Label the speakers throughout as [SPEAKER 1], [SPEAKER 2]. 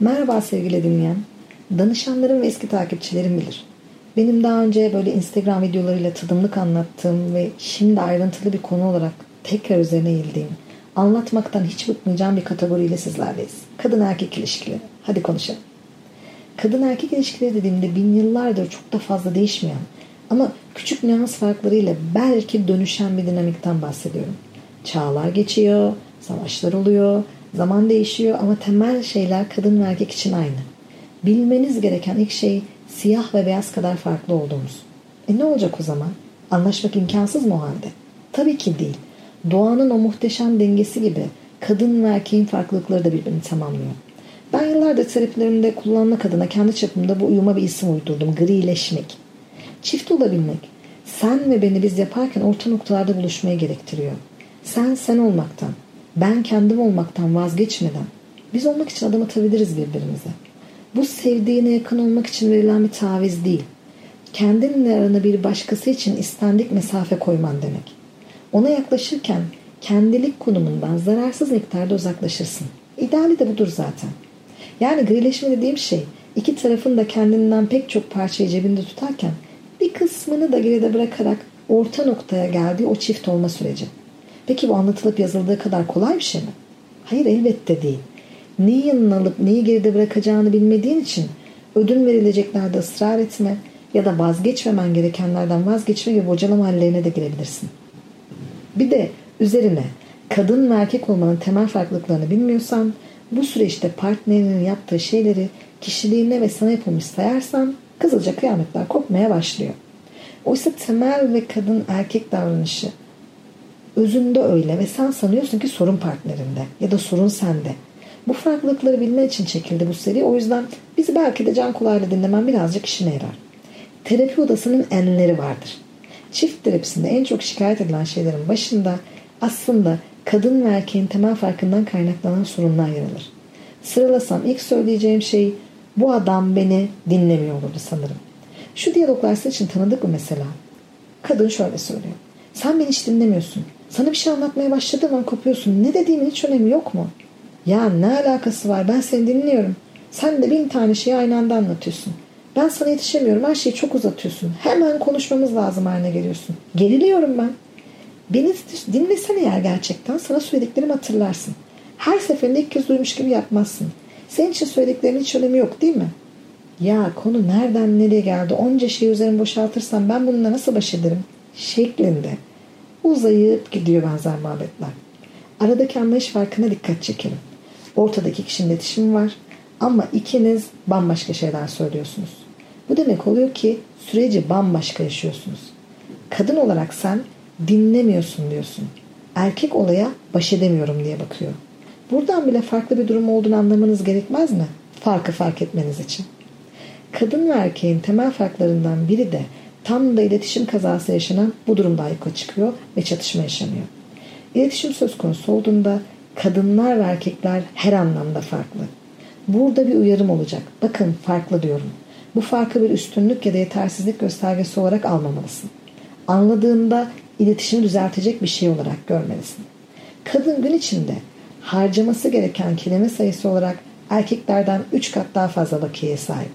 [SPEAKER 1] Merhaba sevgili dinleyen. Danışanlarım ve eski takipçilerim bilir. Benim daha önce böyle Instagram videolarıyla tadımlık anlattığım ve şimdi ayrıntılı bir konu olarak tekrar üzerine eğildiğim, anlatmaktan hiç bıkmayacağım bir kategoriyle sizlerleyiz. Kadın erkek ilişkileri. Hadi konuşalım. Kadın erkek ilişkileri dediğimde bin yıllardır çok da fazla değişmeyen ama küçük nüans farklarıyla belki dönüşen bir dinamikten bahsediyorum. Çağlar geçiyor, savaşlar oluyor, zaman değişiyor ama temel şeyler kadın ve erkek için aynı. Bilmeniz gereken ilk şey siyah ve beyaz kadar farklı olduğumuz. E ne olacak o zaman? Anlaşmak imkansız mı o halde? Tabii ki değil. Doğanın o muhteşem dengesi gibi kadın ve erkeğin farklılıkları da birbirini tamamlıyor. Ben yıllardır terapilerimde kullanmak adına kendi çapımda bu uyuma bir isim uydurdum. Grileşmek. Çift olabilmek. Sen ve beni biz yaparken orta noktalarda buluşmayı gerektiriyor. Sen sen olmaktan, ben kendim olmaktan vazgeçmeden biz olmak için adım atabiliriz birbirimize. Bu sevdiğine yakın olmak için verilen bir taviz değil. Kendinle arana bir başkası için istendik mesafe koyman demek. Ona yaklaşırken kendilik konumundan zararsız miktarda uzaklaşırsın. İdeali de budur zaten. Yani grileşme dediğim şey iki tarafın da kendinden pek çok parçayı cebinde tutarken bir kısmını da geride bırakarak orta noktaya geldiği o çift olma süreci. Peki bu anlatılıp yazıldığı kadar kolay bir şey mi? Hayır elbette değil. Neyi yanına alıp neyi geride bırakacağını bilmediğin için ödün verileceklerde ısrar etme ya da vazgeçmemen gerekenlerden vazgeçme ve bocalama hallerine de girebilirsin. Bir de üzerine kadın ve erkek olmanın temel farklılıklarını bilmiyorsan bu süreçte partnerinin yaptığı şeyleri kişiliğine ve sana yapılmış sayarsan kızılca kıyametler kopmaya başlıyor. Oysa temel ve kadın erkek davranışı özünde öyle ve sen sanıyorsun ki sorun partnerinde ya da sorun sende. Bu farklılıkları bilme için çekildi bu seri. O yüzden bizi belki de can kulağıyla dinlemen birazcık işine yarar. Terapi odasının enleri vardır. Çift terapisinde en çok şikayet edilen şeylerin başında aslında kadın ve erkeğin temel farkından kaynaklanan sorunlar yer alır. Sıralasam ilk söyleyeceğim şey bu adam beni dinlemiyor olurdu sanırım. Şu diyaloglar sizin için tanıdık mı mesela? Kadın şöyle söylüyor. Sen beni hiç dinlemiyorsun. Sana bir şey anlatmaya başladığım an kopuyorsun. Ne dediğimin hiç önemi yok mu? Ya ne alakası var? Ben seni dinliyorum. Sen de bin tane şeyi aynı anda anlatıyorsun. Ben sana yetişemiyorum. Her şeyi çok uzatıyorsun. Hemen konuşmamız lazım haline geliyorsun. Geriliyorum ben. Beni dinlesen eğer gerçekten sana söylediklerimi hatırlarsın. Her seferinde ilk kez duymuş gibi yapmazsın. Senin için söylediklerimin hiç önemi yok değil mi? Ya konu nereden nereye geldi? Onca şeyi üzerine boşaltırsam ben bununla nasıl baş ederim? Şeklinde. Uzayıp gidiyor benzer muhabbetler. Aradaki anlayış farkına dikkat çekelim. Ortadaki kişinin iletişimi var ama ikiniz bambaşka şeyler söylüyorsunuz. Bu demek oluyor ki süreci bambaşka yaşıyorsunuz. Kadın olarak sen dinlemiyorsun diyorsun. Erkek olaya baş edemiyorum diye bakıyor. Buradan bile farklı bir durum olduğunu anlamanız gerekmez mi? Farkı fark etmeniz için. Kadın ve erkeğin temel farklarından biri de tam da iletişim kazası yaşanan bu durumda ayyuka çıkıyor ve çatışma yaşanıyor. İletişim söz konusu olduğunda kadınlar ve erkekler her anlamda farklı. Burada bir uyarım olacak. Bakın farklı diyorum. Bu farkı bir üstünlük ya da yetersizlik göstergesi olarak almamalısın. Anladığında iletişimi düzeltecek bir şey olarak görmelisin. Kadın gün içinde harcaması gereken kelime sayısı olarak erkeklerden 3 kat daha fazla bakiyeye sahip.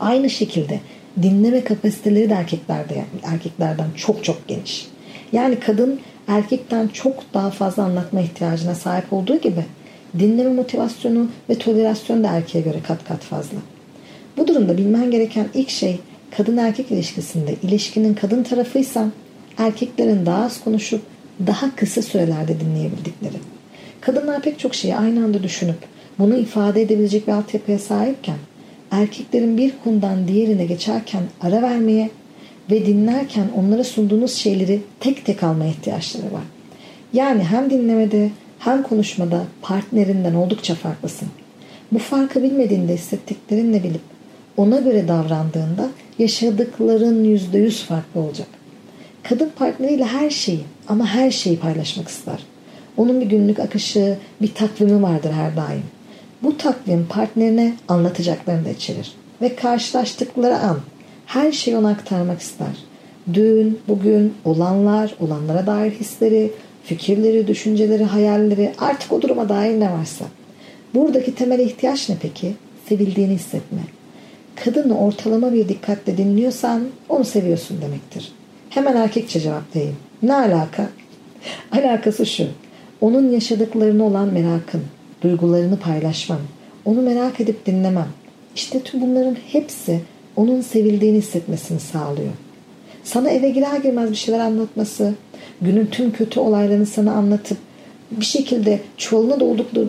[SPEAKER 1] Aynı şekilde dinleme kapasiteleri de erkeklerde erkeklerden çok çok geniş. Yani kadın erkekten çok daha fazla anlatma ihtiyacına sahip olduğu gibi dinleme motivasyonu ve tolerasyon da erkeğe göre kat kat fazla. Bu durumda bilmen gereken ilk şey kadın erkek ilişkisinde ilişkinin kadın tarafıysan erkeklerin daha az konuşup daha kısa sürelerde dinleyebildikleri. Kadınlar pek çok şeyi aynı anda düşünüp bunu ifade edebilecek bir altyapıya sahipken erkeklerin bir konudan diğerine geçerken ara vermeye ve dinlerken onlara sunduğunuz şeyleri tek tek almaya ihtiyaçları var. Yani hem dinlemede hem konuşmada partnerinden oldukça farklısın. Bu farkı bilmediğinde hissettiklerinle bilip ona göre davrandığında yaşadıkların yüzde yüz farklı olacak. Kadın partneriyle her şeyi ama her şeyi paylaşmak ister. Onun bir günlük akışı, bir takvimi vardır her daim. Bu takvim partnerine anlatacaklarını da içerir. Ve karşılaştıkları an her şeyi ona aktarmak ister. Dün, bugün, olanlar, olanlara dair hisleri, fikirleri, düşünceleri, hayalleri, artık o duruma dair ne varsa. Buradaki temel ihtiyaç ne peki? Sevildiğini hissetme. Kadını ortalama bir dikkatle dinliyorsan onu seviyorsun demektir. Hemen erkekçe cevap vereyim. Ne alaka? Alakası şu. Onun yaşadıklarını olan merakın, duygularını paylaşmam, onu merak edip dinlemem. İşte tüm bunların hepsi onun sevildiğini hissetmesini sağlıyor. Sana eve girer girmez bir şeyler anlatması, günün tüm kötü olaylarını sana anlatıp bir şekilde çuvalına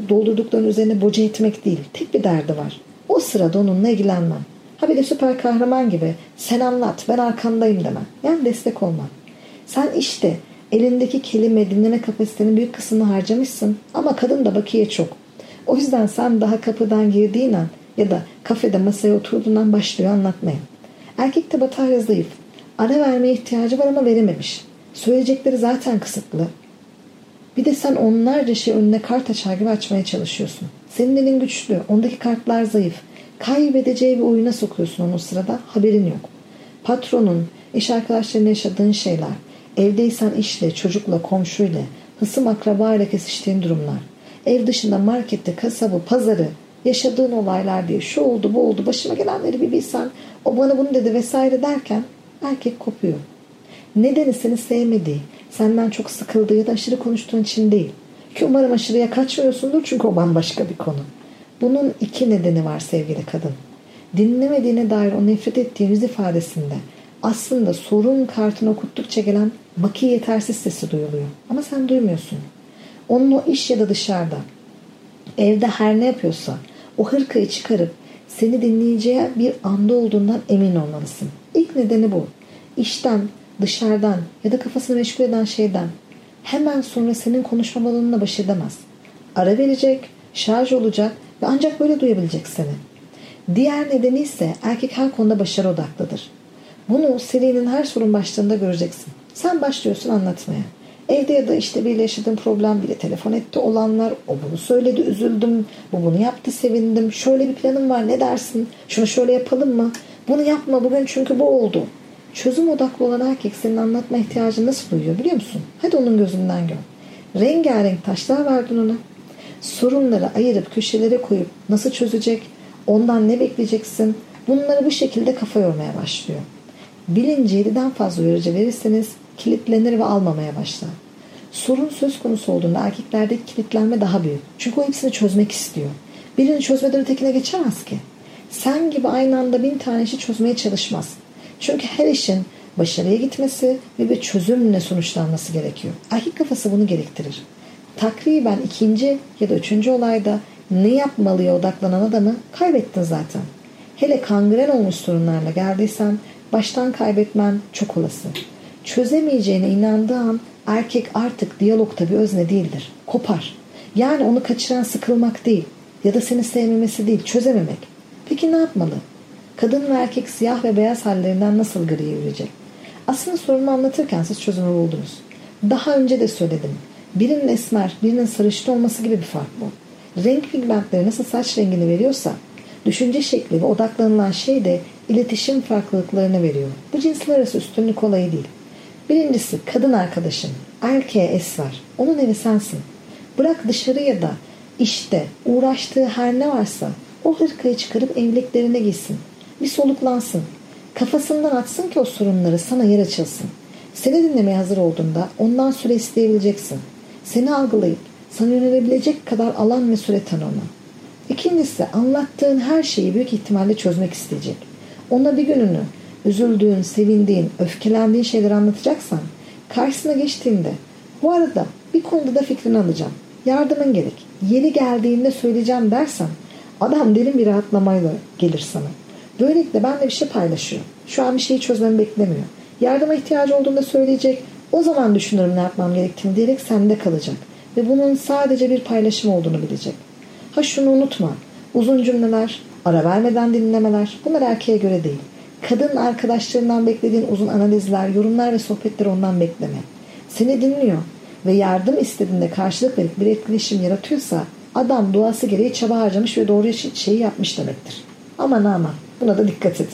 [SPEAKER 1] doldurduklarının üzerine boca etmek değil. Tek bir derdi var. O sırada onunla ilgilenmem. Ha bir de süper kahraman gibi sen anlat ben arkandayım demem. Yani destek olmam. Sen işte elindeki kelime dinleme kapasitenin büyük kısmını harcamışsın ama kadın da bakiye çok. O yüzden sen daha kapıdan girdiğin an ya da kafede masaya oturduğundan başlıyor anlatmaya. Erkekte batarya zayıf. Ara vermeye ihtiyacı var ama verememiş. Söyleyecekleri zaten kısıtlı. Bir de sen onlarca şey önüne kart açar gibi açmaya çalışıyorsun. Senin elin güçlü, ondaki kartlar zayıf. Kaybedeceği bir oyuna sokuyorsun onu sırada, haberin yok. Patronun, iş arkadaşlarına yaşadığın şeyler, evdeysen işle, çocukla, komşuyla, hısım akrabayla kesiştiğin durumlar, ev dışında markette, kasabı, pazarı, yaşadığın olaylar diye şu oldu bu oldu başıma gelenleri bir bilsen o bana bunu dedi vesaire derken erkek kopuyor. Nedeni seni sevmediği, senden çok sıkıldığı ya da aşırı konuştuğun için değil. Ki umarım aşırıya kaçmıyorsundur çünkü o bambaşka bir konu. Bunun iki nedeni var sevgili kadın. Dinlemediğine dair o nefret ettiğin yüz ifadesinde aslında sorun kartını okuttukça gelen maki yetersiz sesi duyuluyor. Ama sen duymuyorsun. Onun o iş ya da dışarıda evde her ne yapıyorsa o hırkayı çıkarıp seni dinleyeceği bir anda olduğundan emin olmalısın. İlk nedeni bu. İşten, dışarıdan ya da kafasını meşgul eden şeyden hemen sonra senin konuşma balonuna baş edemez. Ara verecek, şarj olacak ve ancak böyle duyabilecek seni. Diğer nedeni ise erkek her konuda başarı odaklıdır. Bunu serinin her sorun başlığında göreceksin. Sen başlıyorsun anlatmaya. Evde ya da işte biriyle yaşadığın problem bile telefon etti olanlar. O bunu söyledi üzüldüm. Bu bunu yaptı sevindim. Şöyle bir planım var ne dersin? Şunu şöyle yapalım mı? Bunu yapma bugün çünkü bu oldu. Çözüm odaklı olan erkek senin anlatma ihtiyacını nasıl duyuyor biliyor musun? Hadi onun gözünden gör. Rengarenk taşlar verdin ona. Sorunları ayırıp köşelere koyup nasıl çözecek, ondan ne bekleyeceksin bunları bu şekilde kafa yormaya başlıyor. Bilinci 7'den fazla uyarıcı verirseniz kilitlenir ve almamaya başlar. Sorun söz konusu olduğunda erkeklerdeki kilitlenme daha büyük. Çünkü o hepsini çözmek istiyor. Birini çözmeden ötekine geçemez ki. Sen gibi aynı anda bin tane işi çözmeye çalışmaz. Çünkü her işin başarıya gitmesi ve bir çözümle sonuçlanması gerekiyor. Erkek kafası bunu gerektirir. Takriben ikinci ya da üçüncü olayda ne yapmalıya odaklanan adamı kaybettin zaten. Hele kangren olmuş sorunlarla geldiysen baştan kaybetmen çok olası. Çözemeyeceğine inandığı an erkek artık diyalogta bir özne değildir. Kopar. Yani onu kaçıran sıkılmak değil ya da seni sevmemesi değil çözememek. Peki ne yapmalı? Kadın ve erkek siyah ve beyaz hallerinden nasıl griye yürüyecek? Aslında sorumu anlatırken siz çözümü buldunuz. Daha önce de söyledim. Birinin esmer, birinin sarışın olması gibi bir fark bu. Renk pigmentleri nasıl saç rengini veriyorsa, düşünce şekli ve odaklanılan şey de iletişim farklılıklarını veriyor. Bu cinsler arası üstünlük olayı değil. Birincisi kadın arkadaşın, erkeğe es var. Onun evi sensin. Bırak dışarıya da işte uğraştığı her ne varsa o hırkayı çıkarıp evliliklerine gitsin. Bir soluklansın. Kafasından atsın ki o sorunları sana yer açılsın. Seni dinlemeye hazır olduğunda ondan süre isteyebileceksin. Seni algılayıp sana yönelebilecek kadar alan ve süre tanı ona. İkincisi anlattığın her şeyi büyük ihtimalle çözmek isteyecek. Ona bir gününü üzüldüğün, sevindiğin, öfkelendiğin şeyleri anlatacaksan karşısına geçtiğinde bu arada bir konuda da fikrini alacağım. Yardımın gerek. Yeni geldiğinde söyleyeceğim dersen adam derin bir rahatlamayla gelir sana. Böylelikle benle bir şey paylaşıyor. Şu an bir şeyi çözmemi beklemiyor. Yardıma ihtiyacı olduğunda söyleyecek. O zaman düşünürüm ne yapmam gerektiğini diyerek sende kalacak. Ve bunun sadece bir paylaşım olduğunu bilecek. Ha şunu unutma. Uzun cümleler, ara vermeden dinlemeler bunlar erkeğe göre değil. Kadın arkadaşlarından beklediğin uzun analizler, yorumlar ve sohbetleri ondan bekleme. Seni dinliyor ve yardım istediğinde karşılık verip bir etkileşim yaratıyorsa adam doğası gereği çaba harcamış ve doğru şeyi yapmış demektir. Aman aman buna da dikkat et.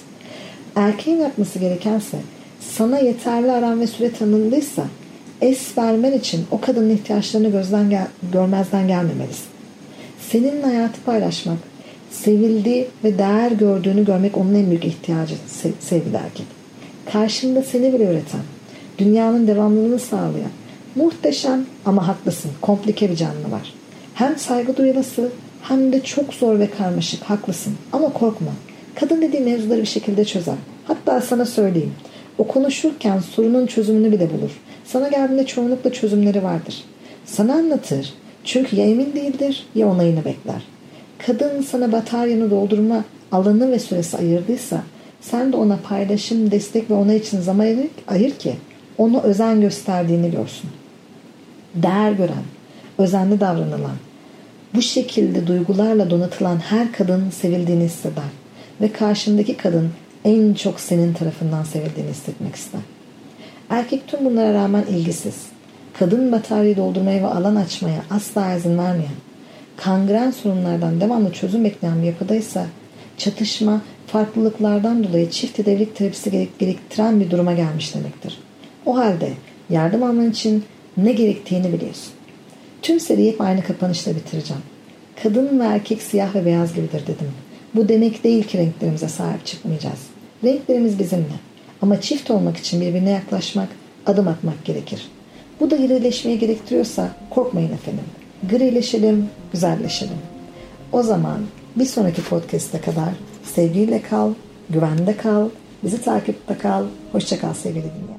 [SPEAKER 1] Erkeğin yapması gerekense sana yeterli aran ve süre tanındıysa es vermen için o kadının ihtiyaçlarını gözden gel görmezden gelmemelisin. Senin hayatı paylaşmak, sevildiği ve değer gördüğünü görmek onun en büyük ihtiyacı sevgili erkek. Karşında seni bile üreten, dünyanın devamlılığını sağlayan, muhteşem ama haklısın, komplike bir canlı var. Hem saygı duyulası hem de çok zor ve karmaşık, haklısın. Ama korkma, kadın dediği mevzuları bir şekilde çözer. Hatta sana söyleyeyim, o konuşurken sorunun çözümünü bile bulur. Sana geldiğinde çoğunlukla çözümleri vardır. Sana anlatır. Çünkü ya emin değildir ya onayını bekler. Kadın sana bataryanı doldurma alanı ve süresi ayırdıysa sen de ona paylaşım, destek ve ona için zaman ayır, ki onu özen gösterdiğini görsün. Değer gören, özenli davranılan, bu şekilde duygularla donatılan her kadın sevildiğini hisseder ve karşındaki kadın en çok senin tarafından sevildiğini hissetmek ister. Erkek tüm bunlara rağmen ilgisiz. Kadın bataryayı doldurmaya ve alan açmaya asla izin vermeyen, kangren sorunlardan devamlı çözüm bekleyen bir yapıdaysa çatışma, farklılıklardan dolayı çift devlet terapisi gerektiren bir duruma gelmiş demektir. O halde yardım alman için ne gerektiğini biliyorsun. Tüm seriyi hep aynı kapanışla bitireceğim. Kadın ve erkek siyah ve beyaz gibidir dedim. Bu demek değil ki renklerimize sahip çıkmayacağız. Renklerimiz bizimle. Ama çift olmak için birbirine yaklaşmak, adım atmak gerekir. Bu da grileşmeye gerektiriyorsa korkmayın efendim. Grileşelim, güzelleşelim. O zaman bir sonraki podcast'e kadar sevgiyle kal, güvende kal, bizi takipte kal. Hoşçakal sevgili dinleyenler.